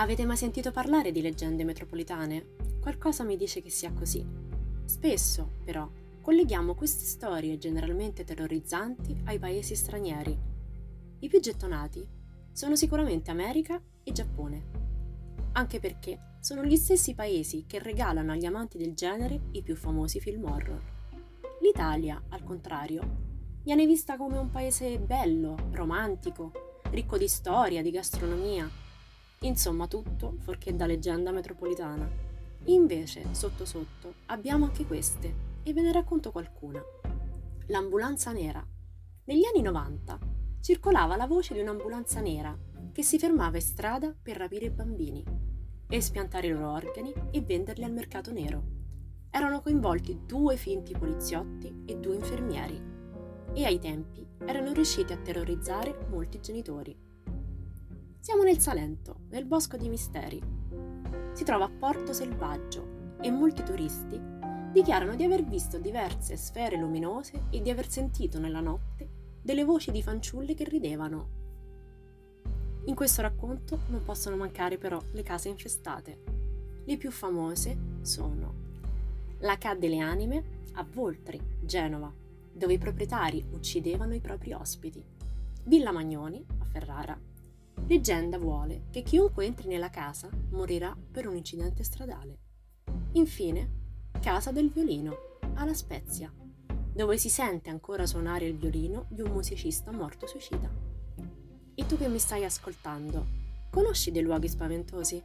Avete mai sentito parlare di leggende metropolitane? Qualcosa mi dice che sia così. Spesso, però, colleghiamo queste storie generalmente terrorizzanti ai paesi stranieri. I più gettonati sono sicuramente America e Giappone, anche perché sono gli stessi paesi che regalano agli amanti del genere i più famosi film horror. L'Italia, al contrario, viene vista come un paese bello, romantico, ricco di storia, di gastronomia, Insomma tutto fuorché da leggenda metropolitana. Invece, sotto sotto, abbiamo anche queste e ve ne racconto qualcuna. L'ambulanza nera. Negli anni 90 circolava la voce di un'ambulanza nera che si fermava in strada per rapire i bambini, espiantare i loro organi e venderli al mercato nero. Erano coinvolti due finti poliziotti e due infermieri e ai tempi erano riusciti a terrorizzare molti genitori. Siamo nel Salento, nel bosco di misteri. Si trova a Porto Selvaggio e molti turisti dichiarano di aver visto diverse sfere luminose e di aver sentito nella notte delle voci di fanciulle che ridevano. In questo racconto non possono mancare però le case infestate. Le più famose sono la Ca delle Anime a Voltri, Genova, dove i proprietari uccidevano i propri ospiti, Villa Magnoni a Ferrara, Leggenda vuole che chiunque entri nella casa morirà per un incidente stradale. Infine, Casa del Violino, alla Spezia, dove si sente ancora suonare il violino di un musicista morto suicida. E tu che mi stai ascoltando, conosci dei luoghi spaventosi?